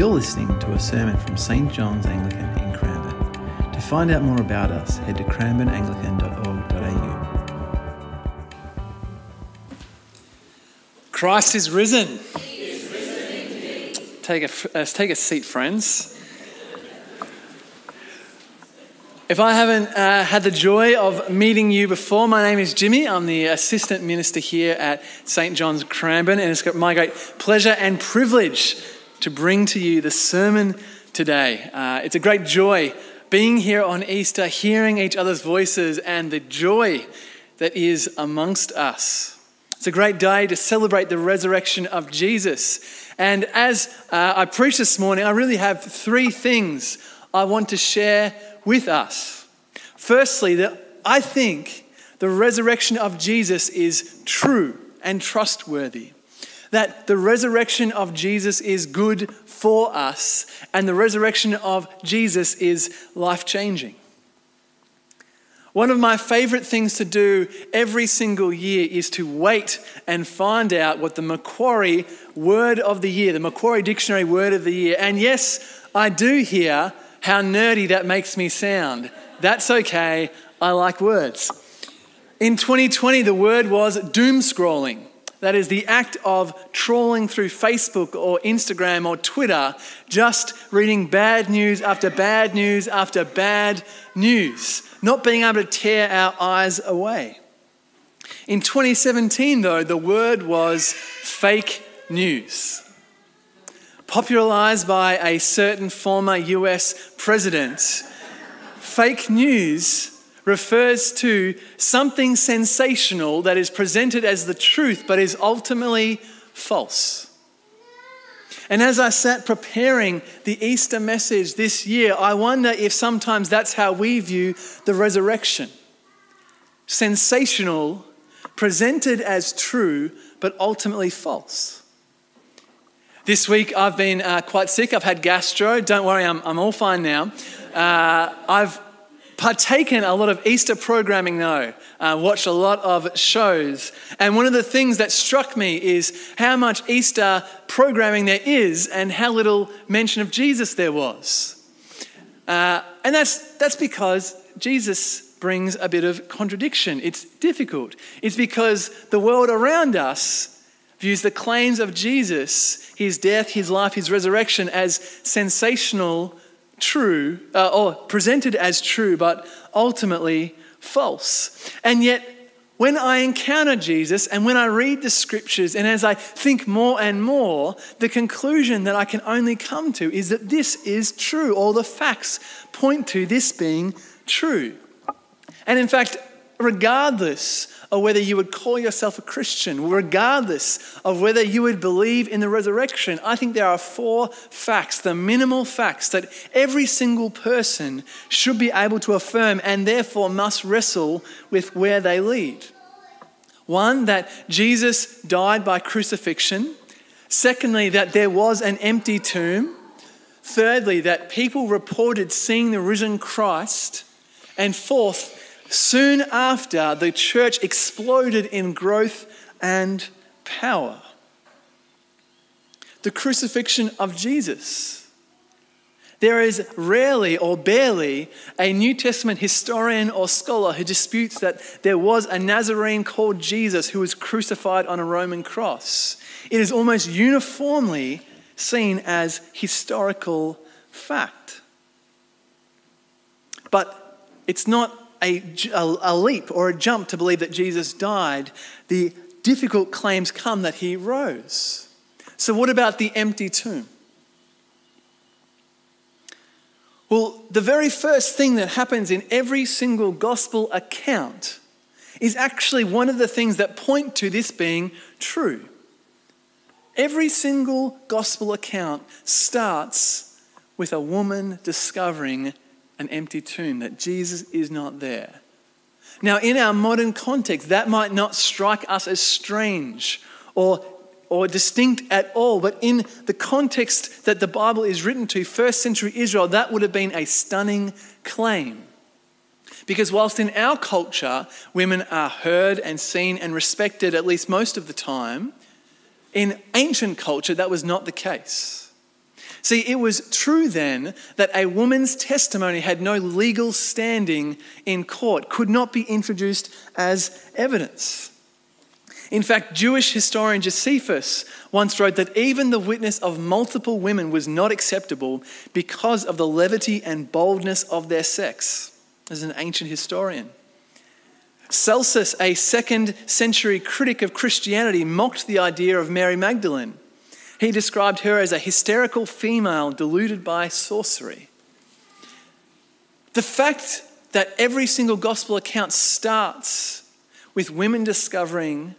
You're listening to a sermon from St. John's Anglican in Cranbourne. To find out more about us, head to cranbourneanglican.org.au. Christ is risen. take, a, uh, take a seat, friends. If I haven't uh, had the joy of meeting you before, my name is Jimmy. I'm the assistant minister here at St. John's Cranbourne, and it's got my great pleasure and privilege to bring to you the sermon today. Uh, it's a great joy being here on Easter, hearing each other's voices, and the joy that is amongst us. It's a great day to celebrate the resurrection of Jesus. And as uh, I preach this morning, I really have three things I want to share with us. Firstly, that I think the resurrection of Jesus is true and trustworthy that the resurrection of Jesus is good for us, and the resurrection of Jesus is life changing. One of my favorite things to do every single year is to wait and find out what the Macquarie word of the year, the Macquarie Dictionary word of the year, and yes, I do hear how nerdy that makes me sound. That's okay, I like words. In 2020, the word was doom scrolling. That is the act of trawling through Facebook or Instagram or Twitter, just reading bad news after bad news after bad news, not being able to tear our eyes away. In 2017, though, the word was fake news. Popularized by a certain former US president, fake news refers to something sensational that is presented as the truth but is ultimately false. And as I sat preparing the Easter message this year, I wonder if sometimes that's how we view the resurrection sensational, presented as true, but ultimately false. This week I've been uh, quite sick. I've had gastro. Don't worry, I'm, I'm all fine now. Uh, I've partaken a lot of Easter programming though, uh, watched a lot of shows. And one of the things that struck me is how much Easter programming there is and how little mention of Jesus there was. Uh, and that's, that's because Jesus brings a bit of contradiction. It's difficult. It's because the world around us views the claims of Jesus, his death, his life, his resurrection, as sensational true, uh, or presented as true, but ultimately false. And yet, when I encounter Jesus and when I read the scriptures, and as I think more and more, the conclusion that I can only come to is that this is true. All the facts point to this being true. And in fact, regardless of whether you would call yourself a Christian, regardless of whether you would believe in the resurrection, I think there are four facts, the minimal facts that every single person should be able to affirm and therefore must wrestle with where they lead. One, that Jesus died by crucifixion. Secondly, that there was an empty tomb. Thirdly, that people reported seeing the risen Christ. And fourth, Soon after, the church exploded in growth and power. The crucifixion of Jesus. There is rarely or barely a New Testament historian or scholar who disputes that there was a Nazarene called Jesus who was crucified on a Roman cross. It is almost uniformly seen as historical fact. But it's not a, a, leap or a jump to believe that Jesus died, the difficult claims come that he rose. So, what about the empty tomb? Well, the very first thing that happens in every single gospel account is actually one of the things that point to this being true. Every single gospel account starts with a woman discovering an empty tomb, that Jesus is not there. Now, in our modern context, that might not strike us as strange or, or distinct at all, but in the context that the Bible is written to, first century Israel, that would have been a stunning claim. Because whilst in our culture, women are heard and seen and respected at least most of the time, in ancient culture, that was not the case. See, it was true then that a woman's testimony had no legal standing in court, could not be introduced as evidence. In fact, Jewish historian Josephus once wrote that even the witness of multiple women was not acceptable because of the levity and boldness of their sex, as an ancient historian. Celsus, a second century critic of Christianity, mocked the idea of Mary Magdalene. He described her as a hysterical female deluded by sorcery. The fact that every single gospel account starts with women discovering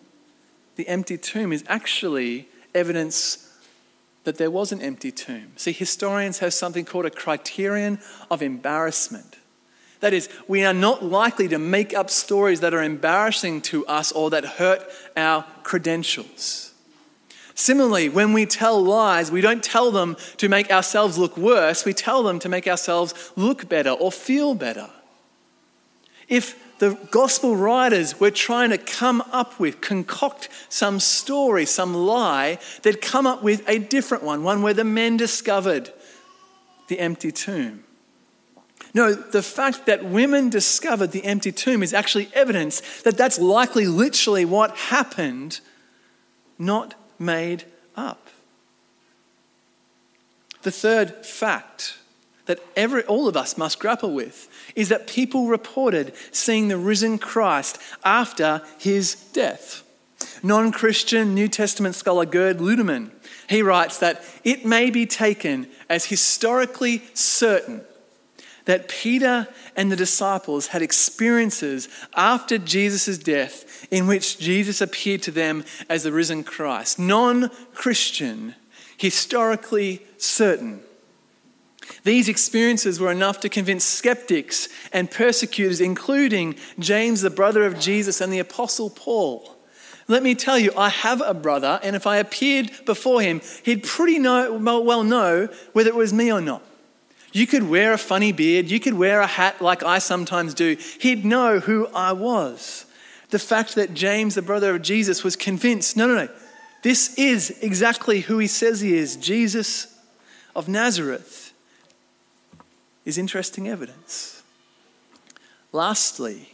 the empty tomb is actually evidence that there was an empty tomb. See, historians have something called a criterion of embarrassment. That is, we are not likely to make up stories that are embarrassing to us or that hurt our credentials. Similarly, when we tell lies, we don't tell them to make ourselves look worse, we tell them to make ourselves look better or feel better. If the gospel writers were trying to come up with, concoct some story, some lie, they'd come up with a different one, one where the men discovered the empty tomb. No, the fact that women discovered the empty tomb is actually evidence that that's likely literally what happened, not made up. The third fact that every, all of us must grapple with is that people reported seeing the risen Christ after his death. Non Christian New Testament scholar Gerd Ludemann, he writes that it may be taken as historically certain that Peter and the disciples had experiences after Jesus' death in which Jesus appeared to them as the risen Christ. Non Christian, historically certain. These experiences were enough to convince skeptics and persecutors, including James, the brother of Jesus, and the Apostle Paul. Let me tell you, I have a brother, and if I appeared before him, he'd pretty know, well know whether it was me or not. You could wear a funny beard, you could wear a hat like I sometimes do. He'd know who I was. The fact that James, the brother of Jesus, was convinced no, no, no, this is exactly who he says he is Jesus of Nazareth is interesting evidence. Lastly,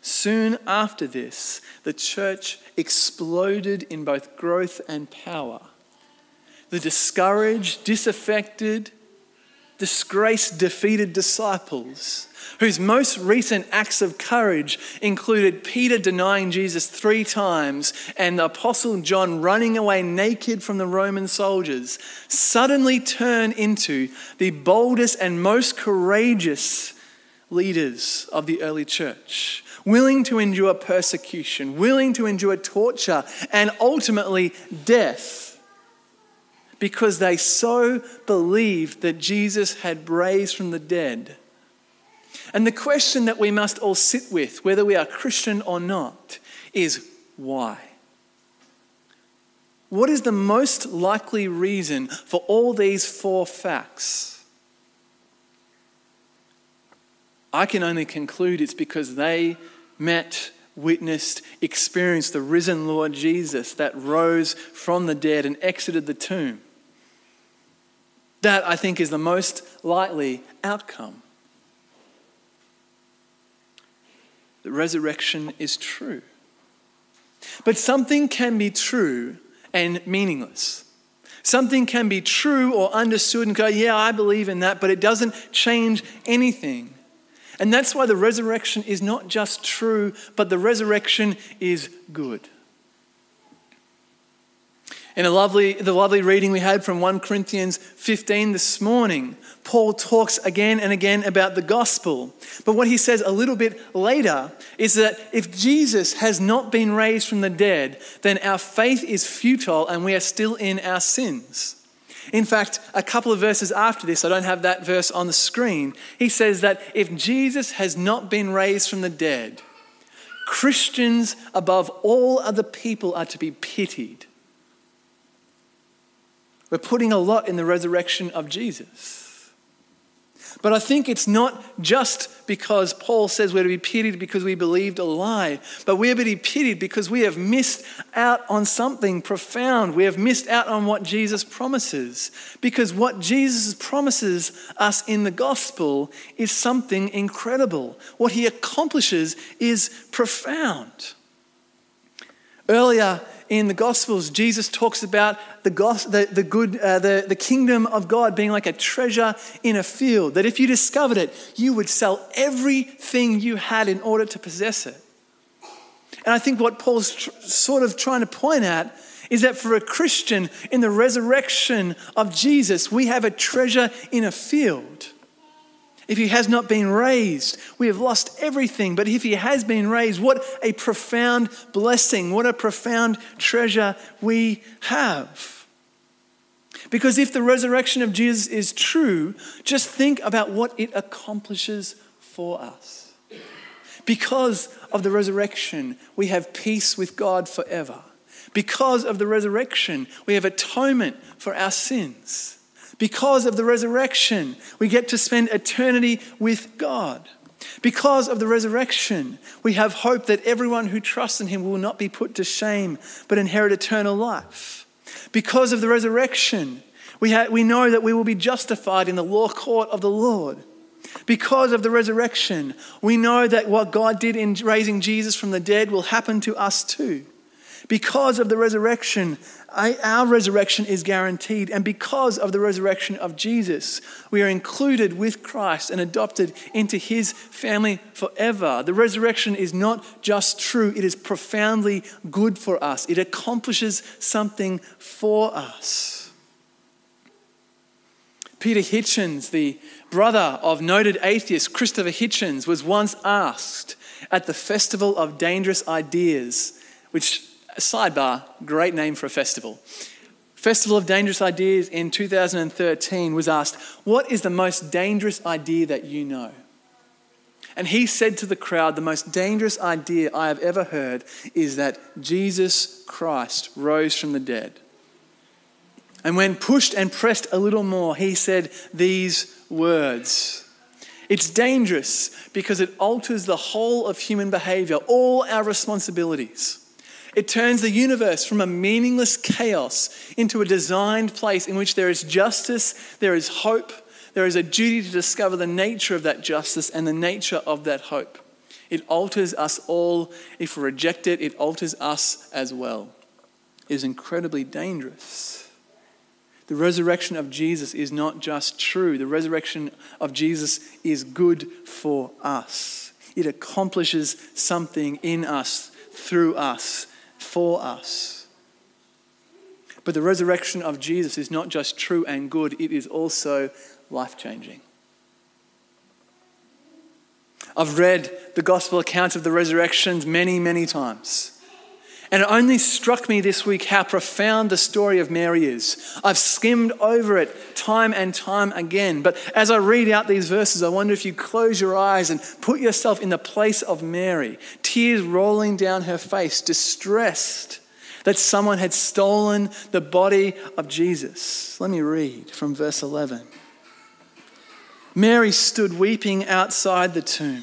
soon after this, the church exploded in both growth and power. The discouraged, disaffected, disgraced, defeated disciples, whose most recent acts of courage included Peter denying Jesus three times and the Apostle John running away naked from the Roman soldiers, suddenly turn into the boldest and most courageous leaders of the early church, willing to endure persecution, willing to endure torture, and ultimately death because they so believed that Jesus had raised from the dead. And the question that we must all sit with, whether we are Christian or not, is why? What is the most likely reason for all these four facts? I can only conclude it's because they met, witnessed, experienced the risen Lord Jesus that rose from the dead and exited the tomb. That, I think, is the most likely outcome. The resurrection is true. But something can be true and meaningless. Something can be true or understood and go, yeah, I believe in that, but it doesn't change anything. And that's why the resurrection is not just true, but the resurrection is good. In a lovely, the lovely reading we had from 1 Corinthians 15 this morning, Paul talks again and again about the gospel. But what he says a little bit later is that if Jesus has not been raised from the dead, then our faith is futile and we are still in our sins. In fact, a couple of verses after this, I don't have that verse on the screen, he says that if Jesus has not been raised from the dead, Christians above all other people are to be pitied. We're putting a lot in the resurrection of Jesus. But I think it's not just because Paul says we're to be pitied because we believed a lie, but we're to be pitied because we have missed out on something profound. We have missed out on what Jesus promises. Because what Jesus promises us in the gospel is something incredible. What he accomplishes is profound. Earlier in the Gospels, Jesus talks about the, the, the, good, uh, the, the kingdom of God being like a treasure in a field, that if you discovered it, you would sell everything you had in order to possess it. And I think what Paul's tr- sort of trying to point at is that for a Christian, in the resurrection of Jesus, we have a treasure in a field. If he has not been raised, we have lost everything. But if he has been raised, what a profound blessing, what a profound treasure we have. Because if the resurrection of Jesus is true, just think about what it accomplishes for us. Because of the resurrection, we have peace with God forever. Because of the resurrection, we have atonement for our sins. Because of the resurrection, we get to spend eternity with God. Because of the resurrection, we have hope that everyone who trusts in him will not be put to shame, but inherit eternal life. Because of the resurrection, we, ha- we know that we will be justified in the law court of the Lord. Because of the resurrection, we know that what God did in raising Jesus from the dead will happen to us too. Because of the resurrection, our resurrection is guaranteed. And because of the resurrection of Jesus, we are included with Christ and adopted into his family forever. The resurrection is not just true, it is profoundly good for us. It accomplishes something for us. Peter Hitchens, the brother of noted atheist Christopher Hitchens, was once asked at the Festival of Dangerous Ideas, which sidebar, great name for a festival. Festival of Dangerous Ideas in 2013 was asked, What is the most dangerous idea that you know? And he said to the crowd, The most dangerous idea I have ever heard is that Jesus Christ rose from the dead. And when pushed and pressed a little more, he said these words It's dangerous because it alters the whole of human behavior, all our responsibilities. It turns the universe from a meaningless chaos into a designed place in which there is justice, there is hope, there is a duty to discover the nature of that justice and the nature of that hope. It alters us all. If we reject it, it alters us as well. It is incredibly dangerous. The resurrection of Jesus is not just true, the resurrection of Jesus is good for us. It accomplishes something in us, through us, for us. But the resurrection of Jesus is not just true and good, it is also life changing. I've read the gospel accounts of the resurrections many, many times. And it only struck me this week how profound the story of Mary is. I've skimmed over it time and time again. But as I read out these verses, I wonder if you close your eyes and put yourself in the place of Mary, tears rolling down her face, distressed that someone had stolen the body of Jesus. Let me read from verse 11. Mary stood weeping outside the tomb.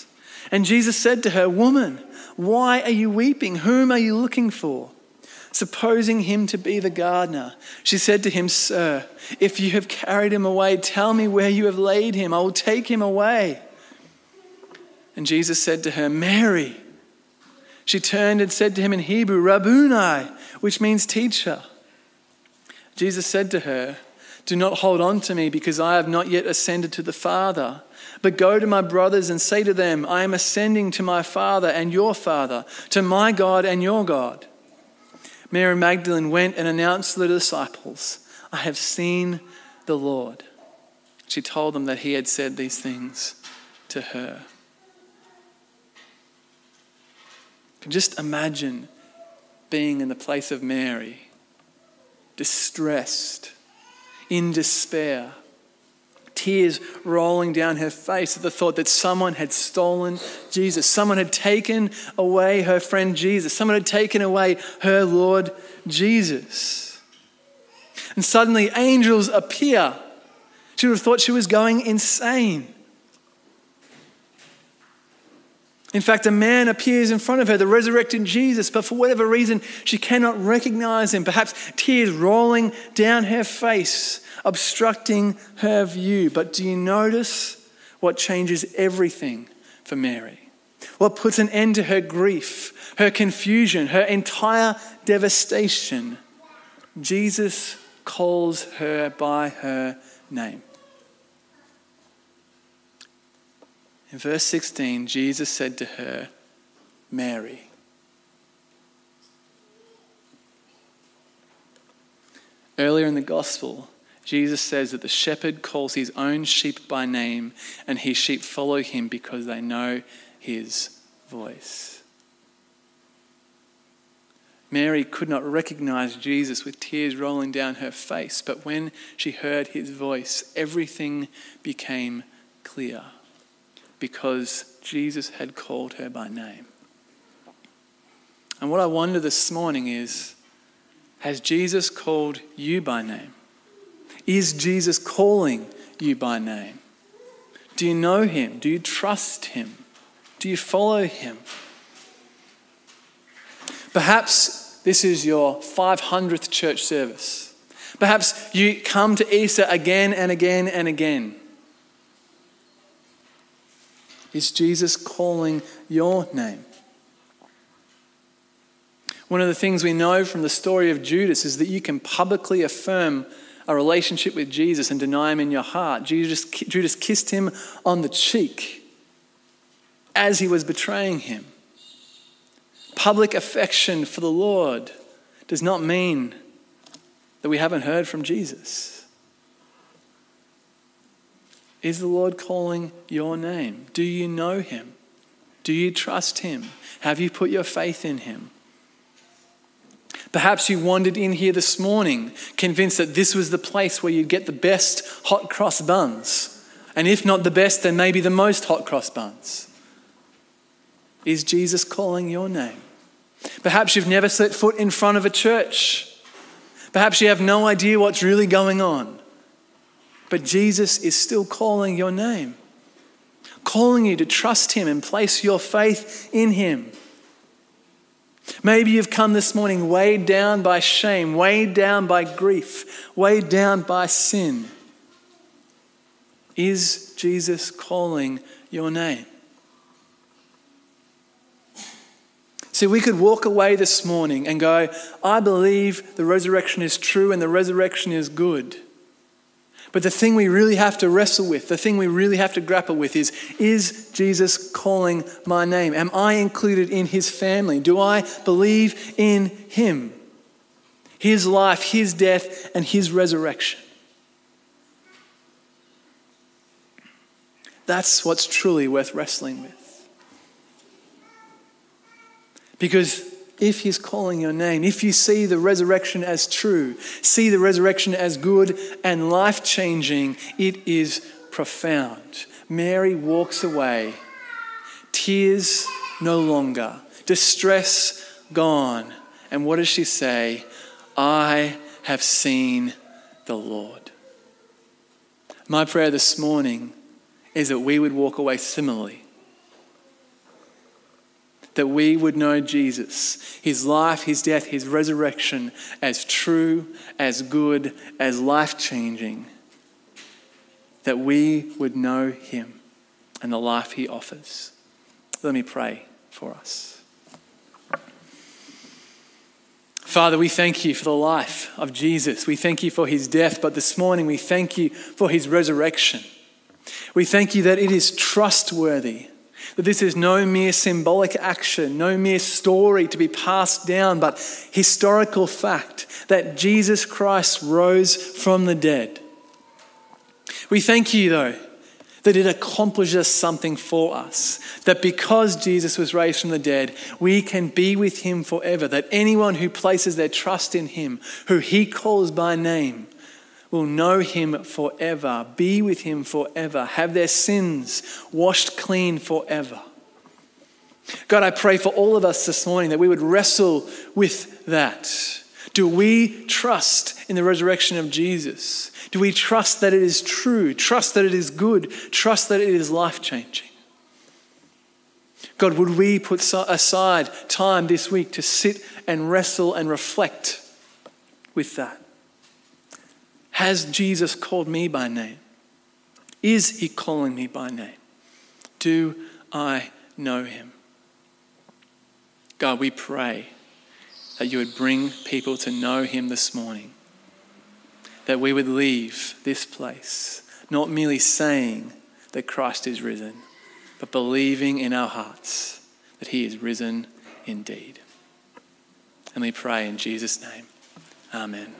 And Jesus said to her, Woman, why are you weeping? Whom are you looking for? supposing him to be the gardener. She said to him, Sir, if you have carried him away, tell me where you have laid him. I will take him away. And Jesus said to her, Mary. She turned and said to him in Hebrew, Rabboni, which means teacher. Jesus said to her, Do not hold on to me because I have not yet ascended to the Father. But go to my brothers and say to them, I am ascending to my Father and your Father, to my God and your God. Mary Magdalene went and announced to the disciples, I have seen the Lord. she told them that he had said these things to her. just imagine being in the place of Mary, distressed, in despair, tears rolling down her face at the thought that someone had stolen Jesus, someone had taken away her friend Jesus, someone had taken away her Lord Jesus. And suddenly angels appear. She would have thought she was going insane. In fact, a man appears in front of her, the resurrected Jesus, but for whatever reason, she cannot recognize him. Perhaps tears rolling down her face, obstructing her view. But do you notice what changes everything for Mary? What puts an end to her grief, her confusion, her entire devastation? Jesus calls her by her name. In verse 16, Jesus said to her, Mary. Earlier in the gospel, Jesus says that the shepherd calls his own sheep by name, and his sheep follow him because they know his voice. Mary could not recognize Jesus with tears rolling down her face, but when she heard his voice, everything became clear because Jesus had called her by name. And what I wonder this morning is has Jesus called you by name? Is Jesus calling you by name? Do you know him? Do you trust him? Do you follow him? Perhaps this is your 500th church service. Perhaps you come to Easter again and again and again. Is Jesus calling your name? One of the things we know from the story of Judas is that you can publicly affirm a relationship with Jesus and deny him in your heart. Judas, Judas kissed him on the cheek as he was betraying him. Public affection for the Lord does not mean that we haven't heard from Jesus. Is the Lord calling your name? Do you know him? Do you trust him? Have you put your faith in him? Perhaps you wandered in here this morning convinced that this was the place where you'd get the best hot cross buns. And if not the best, then maybe the most hot cross buns. Is Jesus calling your name? Perhaps you've never set foot in front of a church. Perhaps you have no idea what's really going on. But Jesus is still calling your name, calling you to trust Him and place your faith in Him. Maybe you've come this morning weighed down by shame, weighed down by grief, weighed down by sin. Is Jesus calling your name? See, we could walk away this morning and go, I believe the resurrection is true and the resurrection is good. But the thing we really have to wrestle with, the thing we really have to grapple with is Is Jesus calling my name? Am I included in his family? Do I believe in him? His life, his death, and his resurrection. That's what's truly worth wrestling with. Because if He's calling your name, if you see the resurrection as true, see the resurrection as good and life changing, it is profound. Mary walks away, tears no longer, distress gone. And what does she say? I have seen the Lord. My prayer this morning is that we would walk away similarly that we would know Jesus, his life, his death, his resurrection as true, as good, as life changing, that we would know him and the life he offers. Let me pray for us. Father, we thank you for the life of Jesus. We thank you for his death, but this morning we thank you for his resurrection. We thank you that it is trustworthy that this is no mere symbolic action, no mere story to be passed down, but historical fact that Jesus Christ rose from the dead. We thank you, though, that it accomplishes something for us. That because Jesus was raised from the dead, we can be with him forever. That anyone who places their trust in him, who he calls by name, will know him forever, be with him forever, have their sins washed clean forever. God, I pray for all of us this morning that we would wrestle with that. Do we trust in the resurrection of Jesus? Do we trust that it is true? Trust that it is good? Trust that it is life changing? God, would we put aside time this week to sit and wrestle and reflect with that? Has Jesus called me by name? Is he calling me by name? Do I know him? God, we pray that you would bring people to know him this morning. That we would leave this place not merely saying that Christ is risen, but believing in our hearts that he is risen indeed. And we pray in Jesus' name. Amen.